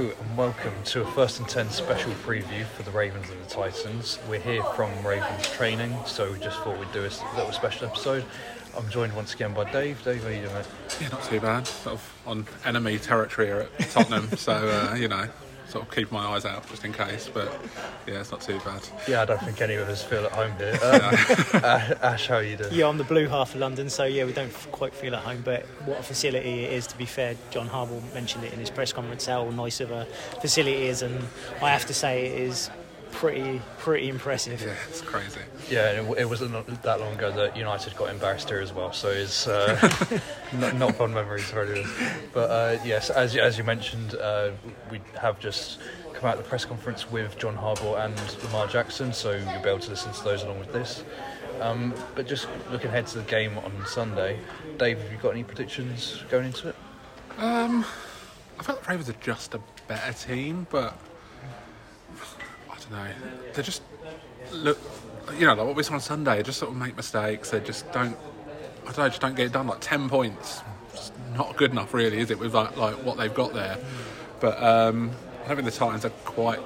And welcome to a first and ten special preview for the Ravens and the Titans. We're here from Ravens training, so we just thought we'd do a little special episode. I'm joined once again by Dave. Dave, how are you doing? Yeah, not too bad. Sort of on enemy territory here at Tottenham, so uh, you know, sort of keep my eyes out just in case. But yeah, it's not too bad. Yeah, I don't think any of us feel at home here. Um, Ash, Ash, how are you doing? Yeah, I'm the blue half of London, so yeah, we don't f- quite feel at home. But what a facility it is, to be fair. John Harbaugh mentioned it in his press conference how nice of a facility it is, and I have to say it is pretty pretty impressive. Yeah, it's crazy. Yeah, it, it wasn't not that long ago that United got embarrassed here as well, so it's uh, not, not fun memories for anyone. But uh, yes, as you, as you mentioned, uh, we have just come out of the press conference with John Harbaugh and Lamar Jackson, so you'll be able to listen to those along with this. Um, but just looking ahead to the game on Sunday, Dave, have you got any predictions going into it? Um, I felt the Ravens are just a better team, but I don't know. They just look, you know, like what we saw on Sunday. They just sort of make mistakes. They just don't. I don't. Just don't get it done. Like ten points, just not good enough, really, is it? With like, like what they've got there. But um, I don't think the Titans are quite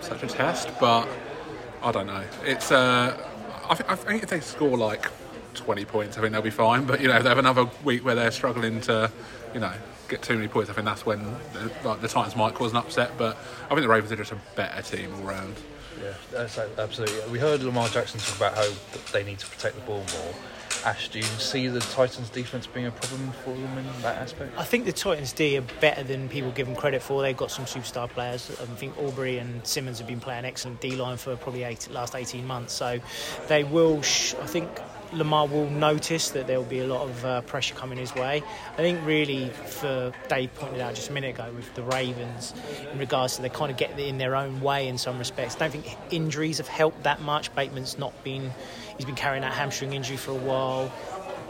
such a test. But I don't know. It's. Uh, I, think, I think if they score like 20 points, I think they'll be fine. But you know, if they have another week where they're struggling to, you know, get too many points, I think that's when the, like the Titans might cause an upset. But I think the Ravens are just a better team all round. Yeah, absolutely. We heard Lamar Jackson talk about how they need to protect the ball more. Ash, do you see the Titans' defense being a problem for them in that aspect? I think the Titans D are better than people give them credit for. They've got some superstar players. I think Autry and Simmons have been playing excellent D line for probably eight, last 18 months. So they will, sh- I think Lamar will notice that there will be a lot of uh, pressure coming his way. I think really, for Dave pointed out just a minute ago with the Ravens, in regards to they kind of get in their own way in some respects. I don't think injuries have helped that much. Bateman's not been, he's been carrying that hamstring injury for a while.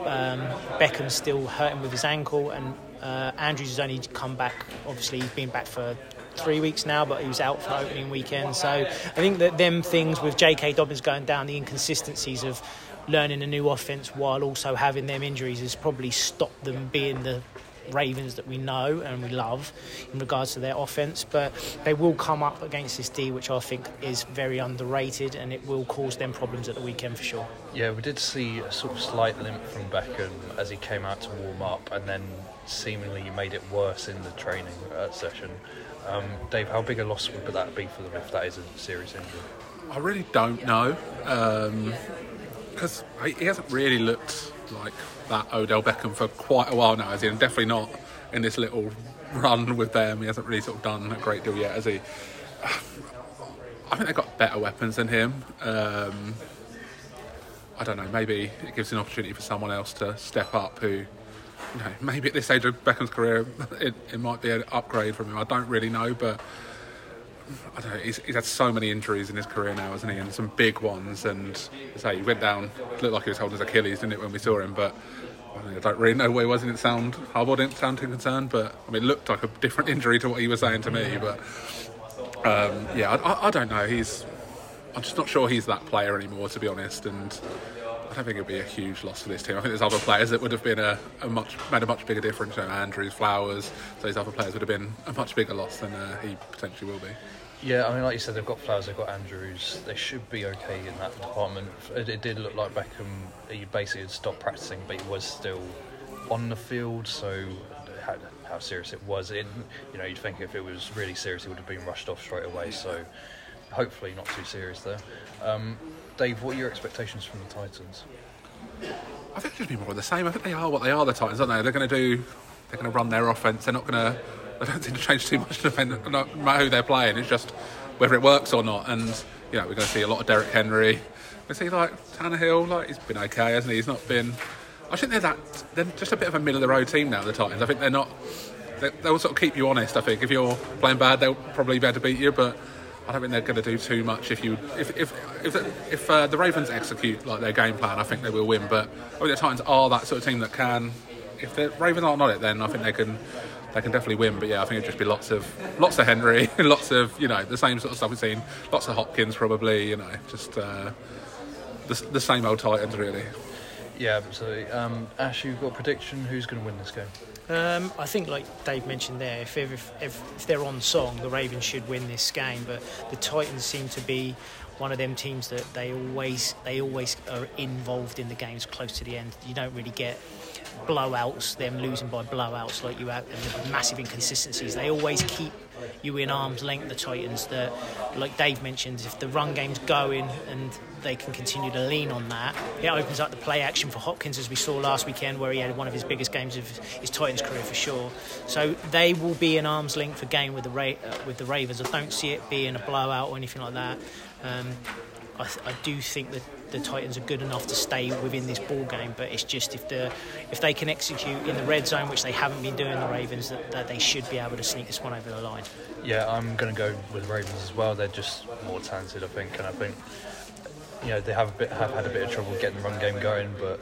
Um, Beckham's still hurting with his ankle, and uh, Andrews has only come back. Obviously, he's been back for three weeks now, but he was out for opening weekend. So I think that them things with J.K. Dobbins going down, the inconsistencies of learning a new offense while also having them injuries has probably stopped them being the Ravens that we know and we love in regards to their offense, but they will come up against this D, which I think is very underrated, and it will cause them problems at the weekend for sure. Yeah, we did see a sort of slight limp from Beckham as he came out to warm up, and then seemingly made it worse in the training uh, session. Um, Dave, how big a loss would that be for them if that is a serious injury? I really don't know because he hasn't really looked like that Odell Beckham for quite a while now, has he? And definitely not in this little run with them. He hasn't really sort of done a great deal yet, has he? I think they've got better weapons than him. Um, I don't know. Maybe it gives an opportunity for someone else to step up. Who, you know, maybe at this stage of Beckham's career, it, it might be an upgrade from him. I don't really know, but I don't know. He's, he's had so many injuries in his career now, hasn't he? And some big ones. And say he went down, looked like he was holding his Achilles, didn't it, when we saw him? But I, mean, I don't really know where he was. Didn't sound, Harbaugh didn't sound too concerned. But I mean, it looked like a different injury to what he was saying to me. But um, yeah, I, I, I don't know. He's, I'm just not sure he's that player anymore, to be honest. And I don't think it'd be a huge loss for this team. I think there's other players that would have been a, a much made a much bigger difference. You know, Andrews, Flowers, those other players would have been a much bigger loss than uh, he potentially will be. Yeah, I mean, like you said, they've got Flowers, they've got Andrews. They should be okay in that department. It, it did look like Beckham, he basically had stopped practicing, but he was still on the field, so how, how serious it was. It, you know, you'd think if it was really serious, he would have been rushed off straight away, so hopefully not too serious there. Um, Dave, what are your expectations from the Titans? I think it'll just be more of the same. I think they are what they are, the Titans, aren't they? They're going to do, they're going to run their offense. They're not going to, they don't seem to change too much depending no matter who they're playing. It's just whether it works or not. And, you know, we're going to see a lot of Derrick Henry. We see, like, Tannehill, like, he's been okay, hasn't he? He's not been, I think they're that, they're just a bit of a middle of the road team now, the Titans. I think they're not, they, they'll sort of keep you honest, I think. If you're playing bad, they'll probably be able to beat you, but I don't think they're going to do too much if you if if if, if uh, the Ravens execute like their game plan. I think they will win. But I think the Titans are that sort of team that can. If the Ravens aren't on it, then I think they can they can definitely win. But yeah, I think it'd just be lots of lots of Henry, lots of you know the same sort of stuff we've seen. Lots of Hopkins probably. You know, just uh, the, the same old Titans really. Yeah, absolutely. Um, Ash, you've got a prediction? Who's going to win this game? Um, I think, like Dave mentioned there, if, if, if, if they're on song, the Ravens should win this game. But the Titans seem to be one of them teams that they always they always are involved in the games close to the end. You don't really get blowouts, them losing by blowouts like you have, and the massive inconsistencies. They always keep you in arm's length, the Titans. That, like Dave mentioned, if the run game's going and they can continue to lean on that, it opens up the play action for Hopkins, as we saw last weekend, where he had one of his biggest games of his Titans career for sure. So they will be in arm's length for game with the Ra- with the Ravens. I don't see it being a blowout or anything like that. Um, I, I, do think that the Titans are good enough to stay within this ball game, but it's just if the if they can execute in the red zone, which they haven't been doing, the Ravens, that, that they should be able to sneak this one over the line. Yeah, I'm going to go with the Ravens as well. They're just more talented, I think, and I think you know they have a bit have had a bit of trouble getting the run game going, but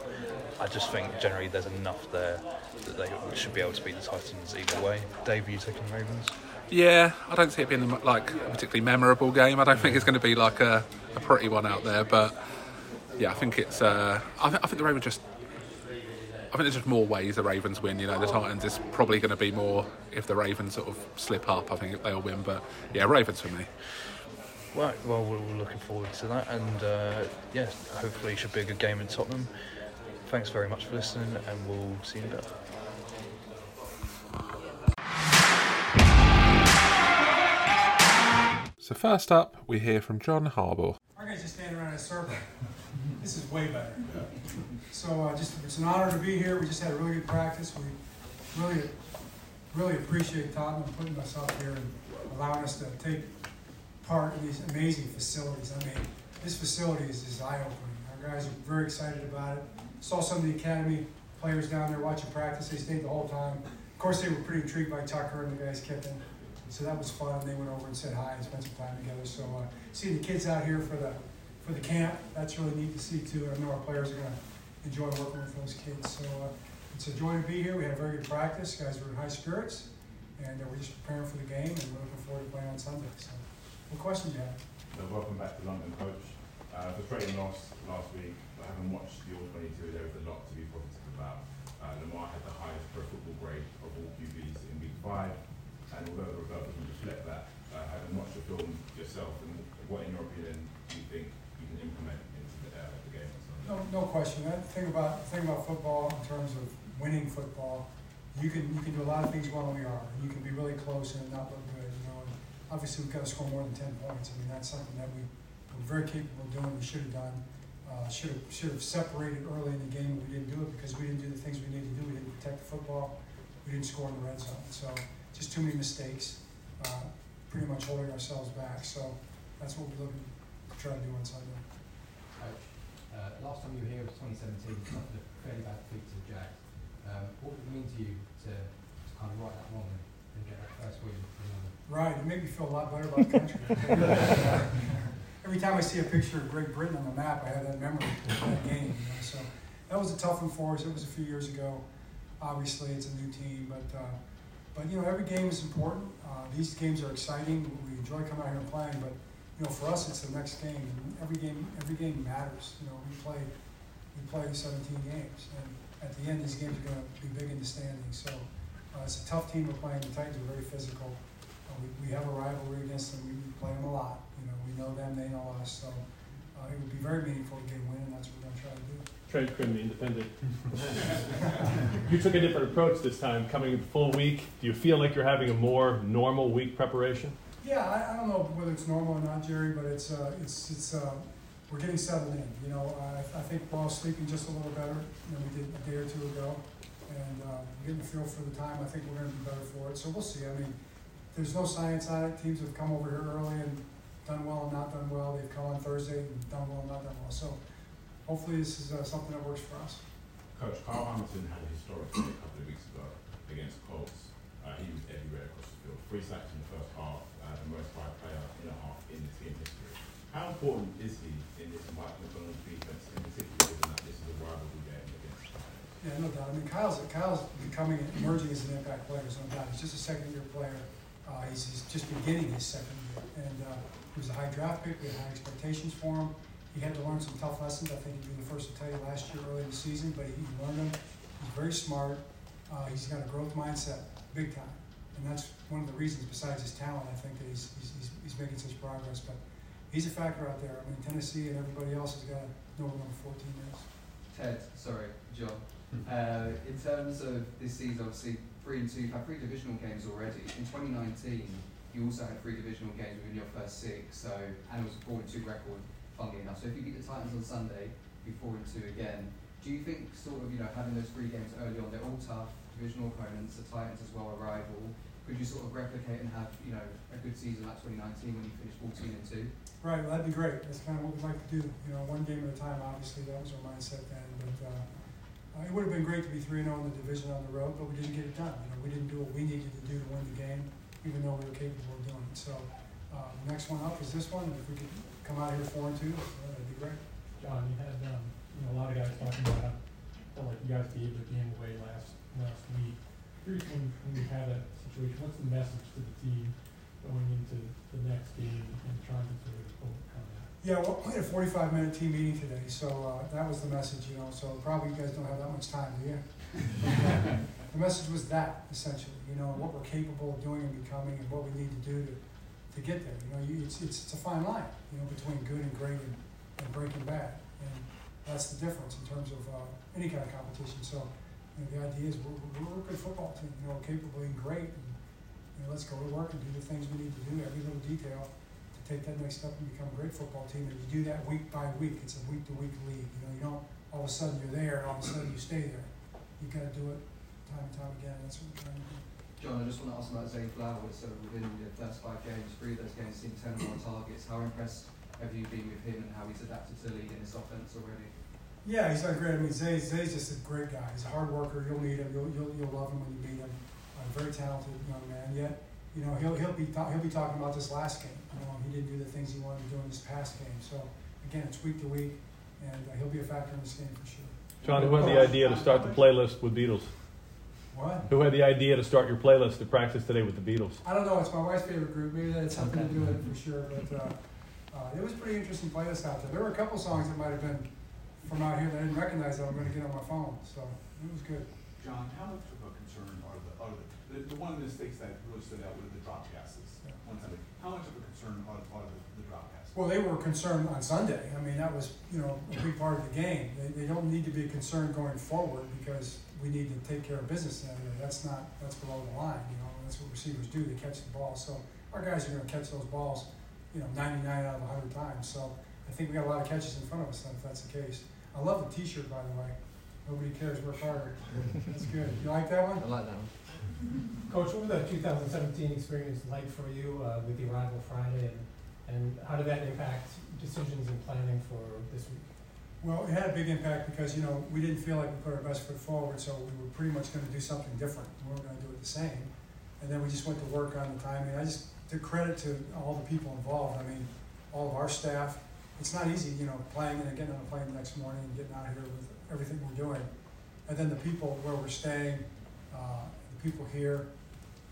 I just think generally there's enough there that they should be able to beat the Titans either way. Dave, you taking the Ravens? Yeah, I don't see it being like a particularly memorable game. I don't think it's going to be like a, a pretty one out there, but yeah, I think it's. Uh, I, th- I think the Ravens just. I think there's just more ways the Ravens win. You know, the Titans is probably going to be more if the Ravens sort of slip up. I think they'll win, but yeah, Ravens for me. Right, well, we're looking forward to that, and uh, yeah, hopefully, it should be a good game in Tottenham. Thanks very much for listening, and we'll see you in a bit. So first up, we hear from John Harbaugh. Our guys just standing around in a circle. This is way better. So uh, just it's an honor to be here. We just had a really good practice. We really, really appreciate Tottenham putting us up here and allowing us to take part in these amazing facilities. I mean, this facility is just eye-opening. Our guys are very excited about it. Saw some of the academy players down there watching practice. They stayed the whole time. Of course, they were pretty intrigued by Tucker and the guys kicking. So that was fun. They went over and said hi and spent some time together. So uh, seeing the kids out here for the for the camp, that's really neat to see too. I know our players are going to enjoy working with those kids. So uh, it's a joy to be here. We had a very good practice. Guys were in high spirits, and uh, we're just preparing for the game, and we're looking forward to playing on Sunday. So, what questions you have? So welcome back to London, coach. Uh, frustrating loss last week, but having watched the All-22, there is a lot to be positive about. Uh, Lamar had the highest pro football grade of all QBs in week five. And although the result reflect that, uh, having watched the film yourself, and what, in your opinion, do you think you can implement into the, uh, the game? No, no question. The thing about thing about football in terms of winning football, you can you can do a lot of things well we are. You can be really close and not look good. You know, and obviously we've got to score more than ten points. I mean that's something that we we're very capable of doing. We should have done. Uh, should have should have separated early in the game. We didn't do it because we didn't do the things we needed to do. We didn't protect the football. We didn't score in the red zone. So just too many mistakes, uh, pretty much holding ourselves back. So that's what we're looking to try to do on Sunday. Coach, uh, last time you were here was 2017, you suffered a fairly bad defeat to the Jags. Um, what would it mean to you to, to kind of right that wrong and, and get that first win? Right, it made me feel a lot better about the country. Every time I see a picture of Great Britain on the map, I have that memory of that game. You know? So that was a tough one for us. It was a few years ago. Obviously, it's a new team, but uh, but you know, every game is important. Uh, these games are exciting. We enjoy coming out here and playing, but you know, for us, it's the next game. And every game, every game matters. You know, we play we play 17 games, and at the end, these games are going to be big in the standings. So uh, it's a tough team we're playing. The Titans are very physical. Uh, we, we have a rivalry against them. We, we play them a lot. You know, we know them, they know us. So uh, it would be very meaningful to get a win, and that's what we're going to try to do. Trent Quinn, the Independent. you took a different approach this time, coming in full week. Do you feel like you're having a more normal week preparation? Yeah, I, I don't know whether it's normal or not, Jerry, but it's uh, it's it's uh, we're getting settled in. You know, I, I think all sleeping just a little better than we did a day or two ago, and uh, getting a feel for the time. I think we're going to be better for it. So we'll see. I mean, there's no science on it. Teams have come over here early and done well and not done well. They've come on Thursday and done well and not done well. So hopefully this is uh, something that works for us. Coach, Kyle Hamilton had a historic day a couple of weeks ago against Colts. Uh, he was everywhere across the field. Three sacks in the first half, uh, the most by player in a half in the team history. How important is he in this Mike Macdonald's defense, in particular given that this is a rivalry game against Yeah, no doubt. I mean, Kyle's Kyle's becoming emerging as an impact player. So no doubt. He's just a second year player. Uh, he's, he's just beginning his second year, and uh, he was a high draft pick. We had high expectations for him. He had to learn some tough lessons. I think he'd be the first to tell you last year early in the season, but he, he learned them. He's very smart. Uh, he's got a growth mindset, big time, and that's one of the reasons. Besides his talent, I think that he's he's, he's, he's making such progress. But he's a factor out there. I mean, Tennessee and everybody else has got to know number 14 is. Ted, sorry, John. Uh, in terms of this season, obviously three and two, you've had three divisional games already. In 2019, you also had three divisional games within your first six, so and it was a four and two record, funnily enough. So if you beat the Titans on Sunday, four and two again. Do you think sort of you know having those three games early on, they're all tough divisional opponents, the Titans as well, a rival. Could you sort of replicate and have you know a good season like 2019 when you finished 14 and two? Right, well, that'd be great. That's kind of what we'd like to do. You know, one game at a time. Obviously, that was our mindset then. But uh, uh, it would have been great to be three and zero in the division on the road, but we didn't get it done. You know, we didn't do what we needed to do to win the game, even though we were capable of doing it. So, uh, next one up is this one, and if we could come out of here four and two, that'd be great. John, you had um, you know a lot of guys talking about how felt like you guys gave the game away last last week. Curious when, when you have that situation, what's the message to the team going into the next game and trying to sort of overcome that? Yeah, well, we had a 45 minute team meeting today, so uh, that was the message, you know. So probably you guys don't have that much time, do you? the message was that essentially, you know, what we're capable of doing and becoming, and what we need to do to, to get there. You know, you, it's, it's it's a fine line, you know, between good and great and, and breaking bad, and that's the difference in terms of uh, any kind of competition. So, you know, the idea is we're, we're a good football team, you know, capable and great, and you know, let's go to work and do the things we need to do, every little detail to take that next step and become a great football team. And you do that week by week. It's a week to week league. You know, you don't all of a sudden you're there and all of a sudden you stay there. You got to do it time and time again. That's what we're trying to do. John, I just want to ask about Zay Flowers. So within the first five games, three of those games seen ten or more targets. How impressed have you been with him and how he's adapted to the league in this offense already? Yeah, he's done great. I mean, Zay, Zay's just a great guy. He's a hard worker. You'll meet him. You'll, you'll, you'll love him when you meet him. A very talented young man. Yet, you know, he'll, he'll be ta- he'll be talking about this last game. You know, he didn't do the things he wanted to do in this past game. So again, it's week to week, and uh, he'll be a factor in this game for sure. John, who had the idea to start the playlist with Beatles? What? Who had the idea to start your playlist to practice today with the Beatles? I don't know. It's my wife's favorite group. Maybe that had something to do with it for sure. But uh, uh, it was a pretty interesting playlist out there. There were a couple songs that might have been from out here that I didn't recognize that I'm going to get on my phone. So it was good. John, how much of a concern are the, are the, the, the one of the mistakes that really stood out were the drop passes? Yeah. One time, how much of a concern are, are the, the drop passes? Well, they were concerned on Sunday. I mean, that was you know a big part of the game. They, they don't need to be concerned going forward because we need to take care of business. And that's not that's below the line. You know, that's what receivers do. They catch the ball. So our guys are going to catch those balls, you know, 99 out of 100 times. So I think we got a lot of catches in front of us. If that's the case. I love the T-shirt, by the way. Nobody cares. Work harder. That's good. You like that one? I like that one. Coach, what was that 2017 experience like for you uh, with the arrival Friday, and, and how did that impact decisions and planning for this week? Well, it had a big impact because, you know, we didn't feel like we put our best foot forward, so we were pretty much going to do something different. We weren't going to do it the same. And then we just went to work on the timing. I just took credit to all the people involved. I mean, all of our staff. It's not easy, you know, playing and getting on a plane the next morning and getting out here with everything we're doing. And then the people where we're staying, uh, the people here,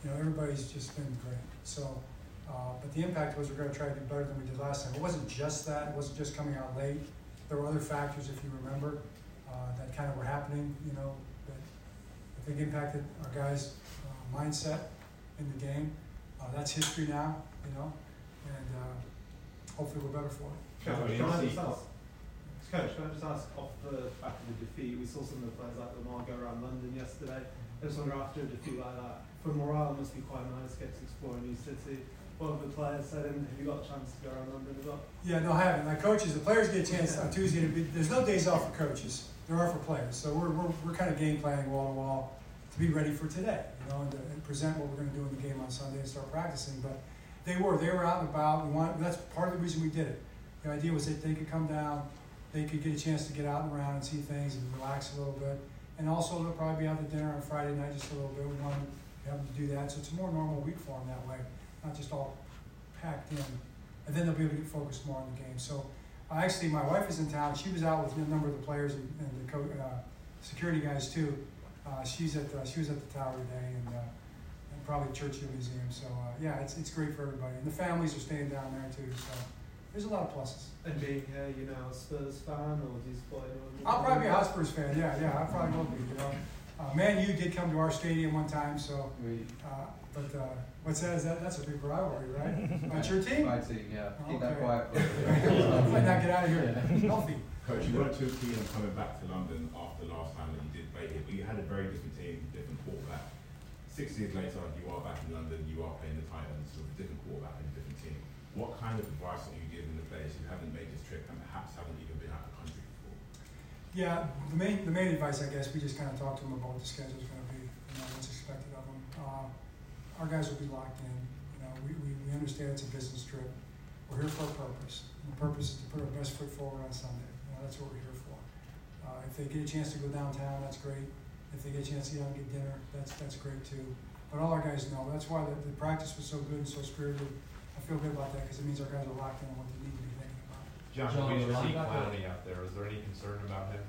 you know, everybody's just been great. So, uh, but the impact was we're going to try to do better than we did last time. It wasn't just that. It wasn't just coming out late. There were other factors, if you remember, uh, that kind of were happening. You know, that I think impacted our guys' uh, mindset in the game. Uh, that's history now. You know, and uh, hopefully we're better for it. Coach, can I just ask, Coach, can I just ask off the back of the defeat, we saw some of the players like Lamar go around London yesterday. I just wonder after a defeat like that, for morale it must be quite nice to get to explore a new city. What have the players said have you got a chance to go around London as well? Yeah, no, I haven't. Like coaches, the players get a chance on Tuesday to be. There's no days off for coaches. There are for players. So we're, we're, we're kind of game planning wall to wall to be ready for today. You know, and, to, and present what we're going to do in the game on Sunday and start practicing. But they were they were out and about. We want that's part of the reason we did it. The idea was that they could come down, they could get a chance to get out and around and see things and relax a little bit. And also they'll probably be out to dinner on Friday night just a little bit. We wanted to have to do that. So it's a more normal week for them that way, not just all packed in. And then they'll be able to get focused more on the game. So uh, actually, my wife is in town. She was out with a number of the players and, and the co- uh, security guys too. Uh, she's at the, she was at the tower today and, uh, and probably Churchill Museum. So uh, yeah, it's, it's great for everybody. And the families are staying down there too. So there's a lot of pluses. And being here, you know, a Spurs fan, or do you support? I'll probably be a Hotspurs fan. Yeah, yeah, I probably will be. You know, uh, Man U did come to our stadium one time, so. We, but uh, what's that? Is that that's a big rivalry, right? That's your team. my team, yeah. Keep that Okay. quiet. Might not get out of here healthy. Coach, you weren't too keen on coming back to London after the last time that you did play here, but you had a very different team, different quarterback. Six years later, you are back in London, you are playing the Titans with a different quarterback and a different team. What kind of advice are you giving the players who haven't made this trip and perhaps haven't even been out of the country before? Yeah, the main the main advice, I guess, we just kind of talked to them about what the is going to be, you know, what's expected of them. Uh, our guys will be locked in. You know, we, we, we understand it's a business trip. We're here for a purpose. And the purpose is to put our best foot forward on Sunday. You know, that's what we're here for. Uh, if they get a chance to go downtown, that's great. If they get a chance to get out and get dinner, that's that's great too. But all our guys know. That's why the, the practice was so good and so spirited. I feel good about that because it means our guys are locked in on what they need to be thinking about. John, John, we the see linebacker- Clowney out there. Is there any concern about him?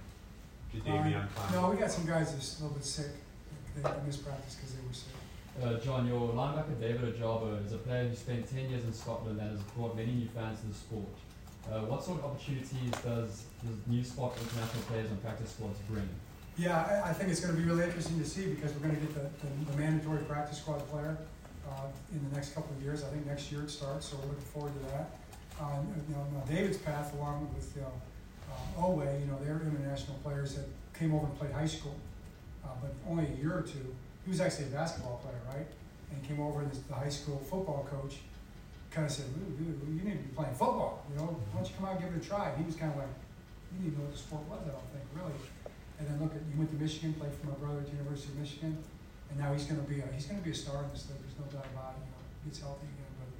Did Davion Clowney? No, we got some guys that's a little bit sick. They, they missed practice because they were sick. Uh, John, your linebacker David Ojabo is a player who spent 10 years in Scotland and has brought many new fans to the sport. Uh, what sort of opportunities does the new spot for international players on practice squads bring? Yeah, I, I think it's going to be really interesting to see because we're going to get the, the, the mandatory practice squad player uh, in the next couple of years. I think next year it starts, so we're looking forward to that. Uh, you know, David's path along with uh, uh, Oweh, you know, they're international players that came over and played high school, uh, but only a year or two. He was actually a basketball player, right? And he came over, and the high school football coach kind of said, dude, you need to be playing football. You know, why don't you come out and give it a try? And he was kind of like, you didn't even know what the sport was, I don't think, really. And then look at you went to Michigan, played for my brother at the University of Michigan, and now he's going to be a, he's going to be a star in this league. There's no doubt about it. You know, gets healthy again, but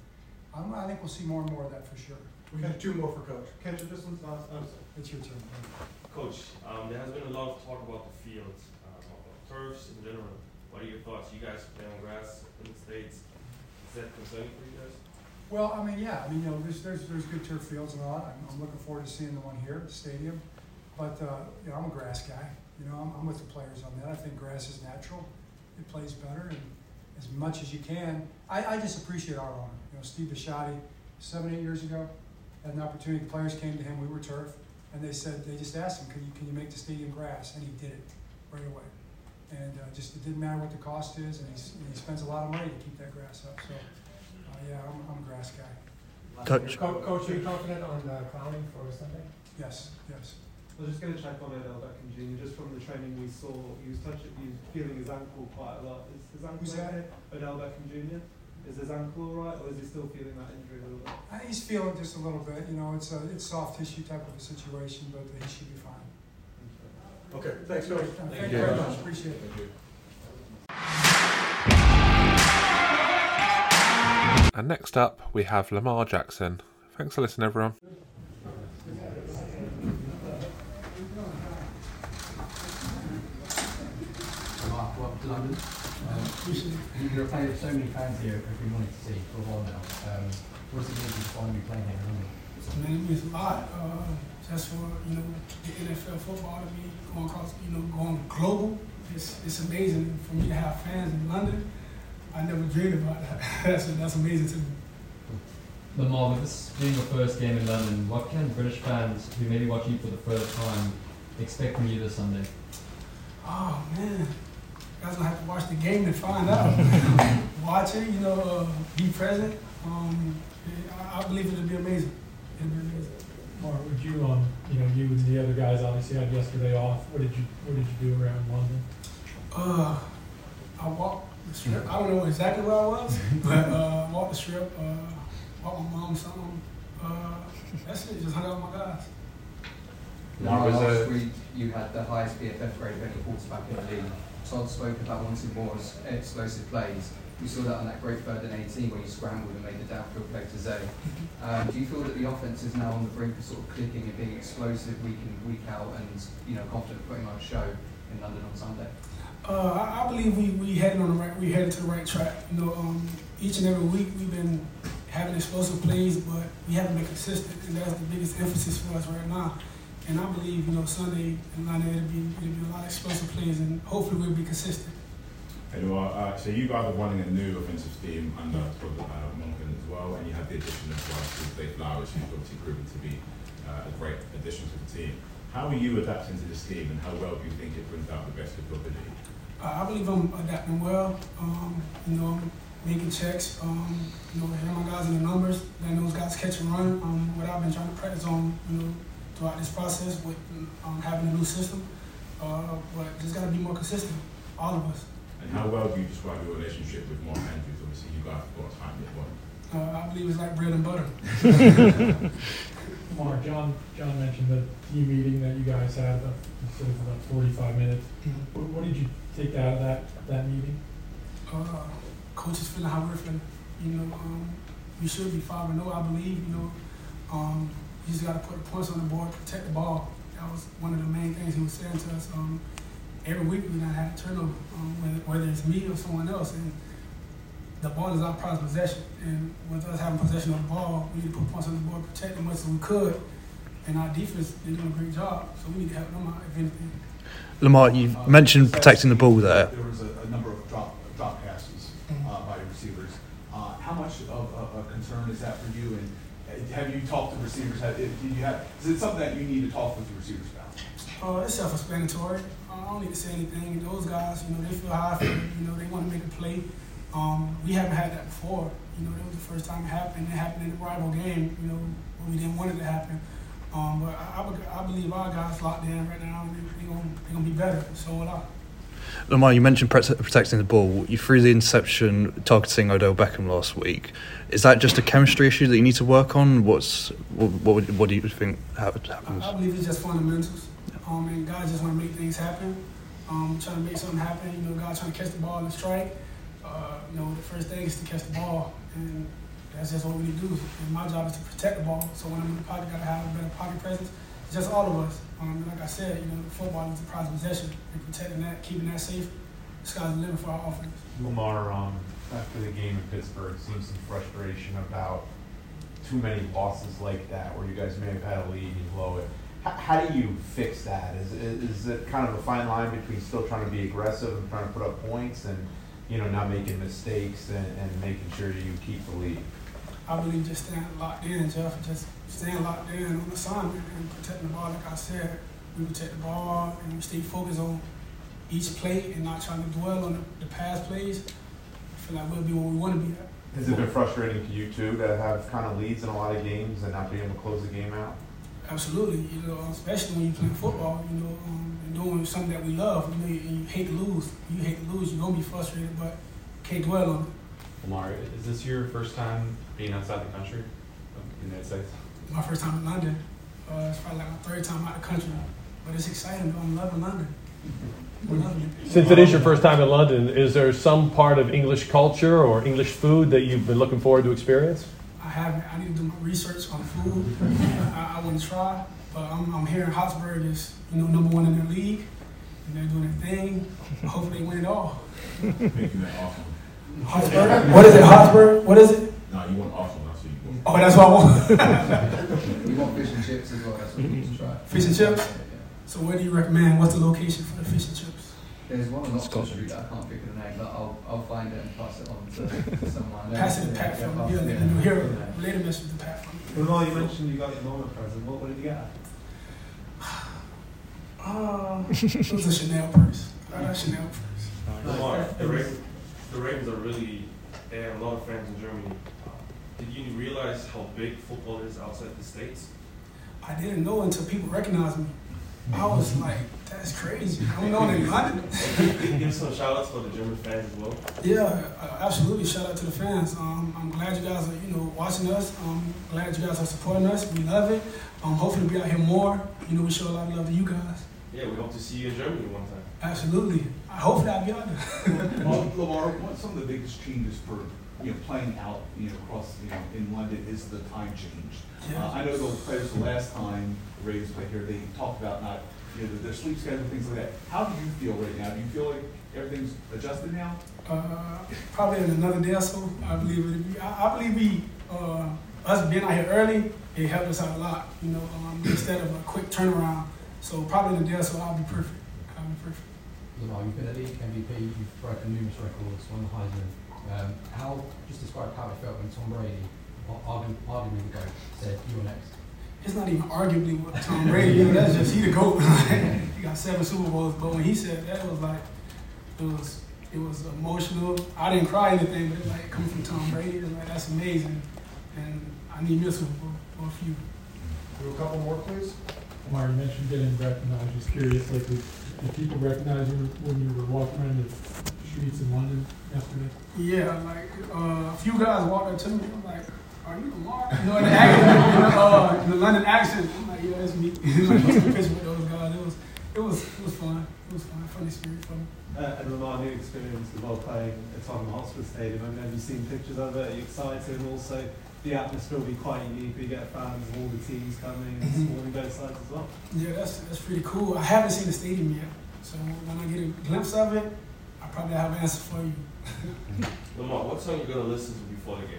I'm, I think we'll see more and more of that for sure. We have two more for Coach. Kendra, just want to ask, It's your turn. Coach, um, there has been a lot of talk about the fields, uh, about turfs in general. What are your thoughts? You guys play on grass in the States. Is that concerning for you guys? Well, I mean, yeah, I mean, you know, there's, there's, there's good turf fields and all that. I'm, I'm looking forward to seeing the one here the stadium. But, uh, you know, I'm a grass guy. You know, I'm, I'm with the players on that. I think grass is natural. It plays better and as much as you can. I, I just appreciate our owner. You know, Steve Bisciotti, seven, eight years ago, had an opportunity. The players came to him. We were turf. And they said, they just asked him, can you, can you make the stadium grass? And he did it right away. And uh, just, it didn't matter what the cost is, and he's, and he spends a lot of money to keep that grass up. So, uh, yeah, I'm, I'm a grass guy. Coach. Co- Coach, are you confident on uh, Clowney for Sunday? Yes, yes. I was just going to check on Odell Beckham Jr. Just from the training we saw, he was touching, he was feeling his ankle quite a lot. Is his ankle Who's that? okay? Odell Beckham Jr. Is his ankle all right, or is he still feeling that injury a little bit? Uh, he's feeling just a little bit. You know, it's a it's soft tissue type of a situation, but he should be fine. Okay, thanks, Coach. Uh, Thank you very much. Appreciate it. Thank you. And next up, we have Lamar Jackson. Thanks for listening, everyone. Mark, welcome to London. Um, you- you're a player so many fans here have been wanting to see for a while now. Um, what does it mean to you finally playing here in London? Man, it means a lot. Uh, just for you know the NFL football to be going across, you know, going global. It's it's amazing for me to have fans in London. I never dreamed about that. that's that's amazing to me. Lamar, with this being your first game in London, what can British fans who may be watching you for the first time expect from you this Sunday? Oh man, you guys gonna have to watch the game to find out. watch it, you know, uh, be present. Um, I, I believe it'll be amazing. It'll be amazing. Mark, would you, um, you know, you and the other guys obviously had yesterday off. What did you, what did you do around London? Uh, I walked the strip. I don't know exactly where I was, but uh, walked the strip. Uh, walked my mom's home. Uh, that's it. Just hung out with my guys. Now, was last a- week you had the highest PFF grade of any quarterback in the league. Todd spoke about wanting more s- explosive plays. We saw that on that great third and 18 where you scrambled and made the downfield play to Zay. Um, do you feel that the offense is now on the brink of sort of clicking and being explosive week in, week out and, you know, confident putting on a show in London on Sunday? Uh, I, I believe we we headed on the right. We headed to the right track. You know, um, each and every week we've been having explosive plays, but we haven't been consistent, and that's the biggest emphasis for us right now. And I believe, you know, Sunday in London it'll be it'll be a lot of explosive plays, and hopefully we'll be consistent. Noah, uh, so you guys are running a new offensive scheme under Todd uh, as well, and you had the addition of called Dave Flowers, who's obviously proven to be uh, a great addition to the team. How are you adapting to this scheme, and how well do you think it brings out the best of your ability? Uh, I believe I'm adapting well. Um, you know, I'm making checks. Um, you know, hearing my guys in the numbers, letting those guys catch and run. Um, what I've been trying to practice on, you know, throughout this process with um, having a new system. Uh, but just got to be more consistent, all of us. And how well do you describe your relationship with Mark Andrews? Obviously, you guys have got a time yet one. Uh, I believe it's like bread and butter. Mark, John, John mentioned the team meeting that you guys had, you said it was about forty-five minutes. Mhm. What, what did you take out of that, that meeting? uh, coaches feeling how we're feeling. You know, um, we should be five and zero, I believe. You know, um, you just got to put the points on the board, protect the ball. That was one of the main things he was saying to us. Um, every week we not have a turnover, um, whether, whether it's me or someone else, and the ball is our prized possession. And with us having possession of the ball, we need to put points on the board, protect as much as we could. And our defense is doing a great job, so we need to help them out if anything. Lamar, you mentioned protecting the ball there. There was a, a number of drop, drop passes uh, by receivers. Uh, how much of a, a concern is that for you? And uh, have you talked to receivers? Have, did you have, is it something that you need to talk with the receivers about? Uh, it's self-explanatory. I don't need to say anything. Those guys, you know, they feel how I feel. You know, they want to make a play. Um, we haven't had that before. You know, that was the first time it happened. It happened in a rival game. You know, when we didn't want it to happen. Um, but I, I, I believe our guys locked in right now, they're they gonna they gonna be better. So will I. Lamar, you mentioned prote- protecting the ball. You threw the interception targeting Odell Beckham last week. Is that just a chemistry issue that you need to work on? What's what? What, what do you think hap- happens? I, I believe it's just fundamentals. Um, and guys just want to make things happen. Um, trying to make something happen. You know, guys trying to catch the ball and strike. Uh, you know, the first thing is to catch the ball, and that's just what we need to do. And my job is to protect the ball. So when I'm in the pocket, gotta have a better pocket presence. Just all of us. Um, like I said, you know, football is a possession, and protecting that, keeping that safe, sky's the limit for our offense. Lamar, um, after the game in Pittsburgh, seems some frustration about too many losses like that, where you guys may have had a lead and blow it. How, do you fix that? Is, is, it kind of a fine line between still trying to be aggressive and trying to put up points and, you know, not making mistakes and, and making sure you keep the lead? I believe just staying locked in, Jeff, just staying locked in on the assignment and protecting the ball. Like I said, we protect the ball and we stay focused on each play and not trying to dwell on the, the past plays. I feel like we'll be where we want to be at. Has it been frustrating to you too to have kind of leads in a lot of games and not being able to close the game out? Absolutely, you know, especially when you play football, you know, um, and doing something that we love. You know, and you hate to lose. You hate to lose. You're gonna be frustrated, but can't dwell on it. Lamar, is this your first time being outside the country, of the United States? My first time in London. Uh, it's probably like my third time out of the country, but it's exciting. I'm loving London. I'm loving. Since it is your first time in London, is there some part of English culture or English food that you've been looking forward to experience? I haven't. I need to do my research on food. I, I want to try, but I'm, I'm hearing Hotspur is you know number one in their league, and they're doing their thing. Hopefully, they win it all. Making that awesome. Hotspur? What is it? Hotspur? What is it? No, you want awesome. That's what you want. Oh, that's what I want. We want fish and chips as well. That's what we need to try. Fish and chips. So, where do you recommend? What's the location for the fish and chips? There's one on Oxford Street that I can't think of the name, but I'll, I'll find it and pass it on to, to someone. Pass it to Pat for me. Yeah, let me hear it. Relay the message to Pat for me. Lamar, you mentioned you got your moment present. What, what did you get? Uh, it was a Chanel purse. I got a Chanel purse. Lamar, the Ravens, the Ravens are really, they have a lot of fans in Germany. Did you realize how big football is outside the States? I didn't know until people recognized me. I was like, that's crazy. I'm known in London. Give some shout outs for the German fans as well. Yeah, uh, absolutely. Shout out to the fans. Um, I'm glad you guys are, you know, watching us. I'm glad you guys are supporting us. We love it. Um, hopefully, we'll be out here more. You know, we show a lot of love to you guys. Yeah, we hope to see you in Germany one time. Absolutely. I hopefully I'll be out there. Well, Lamar, what some of the biggest changes for you know playing out you know across you know in London is the time change. Uh, I know those players the last time the Ravens played here, they talked about not you know their sleep schedule things like that. How do you feel right now? Do you feel like everything's adjusted now? Uh, probably in another day or so. I believe it. Be, I, I believe we, uh, us being out here early, it helped us out a lot. You know, um, instead of a quick turnaround. So probably in a day or so, I'll be perfect. I'll be perfect. Lamar, you've been a league MVP, you've broken numerous records, won the Heisman. Um, how, just describe how it felt when Tom Brady, ar- arguably, arguably the GOAT, said, you're next. It's not even arguably with Tom Brady. You know, that's just he the goat. he got seven Super Bowls, but when he said that, it was like it was it was emotional. I didn't cry or anything, but it like coming from Tom Brady, it was like that's amazing, and I need this Super Bowl or a few. Do a couple more, please. Omar, you mentioned getting recognized. Just curious, like, did, did people recognize you when you were walking around the streets in London yesterday? Yeah, like uh, a few guys walked up to me. I'm like, "Are you Lamar?" You know, in the, accent, in the, uh, in the London accent. I'm like, "Yeah, it's me." like, took a picture with those guys. It was, it was, it was fun. It was fun. Funny experience for me. Uh, and Lamar, new experience as well playing at Tottenham Hotspur Stadium. I mean, have you seen pictures of it? Are you excited? And also, the atmosphere will be quite unique. We get fans of all the teams coming and supporting both sides as well. Yeah, that's that's pretty cool. I haven't seen the stadium yet, so when I get a glimpse of it, I probably have an answer for you. Lamar, what song you gonna listen to before the game?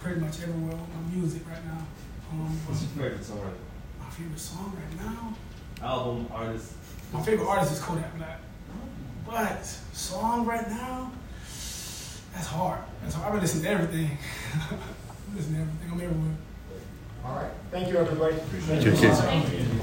Pretty much everywhere with my music right now. Um, What's your favorite song right my favorite song right now? now? Album, artist. My favorite artist is Kodak Black. But song right now, that's hard. That's hard. I been listening to everything. I listen to everything. I'm everywhere. All right. Thank you, everybody. Thank you, kids.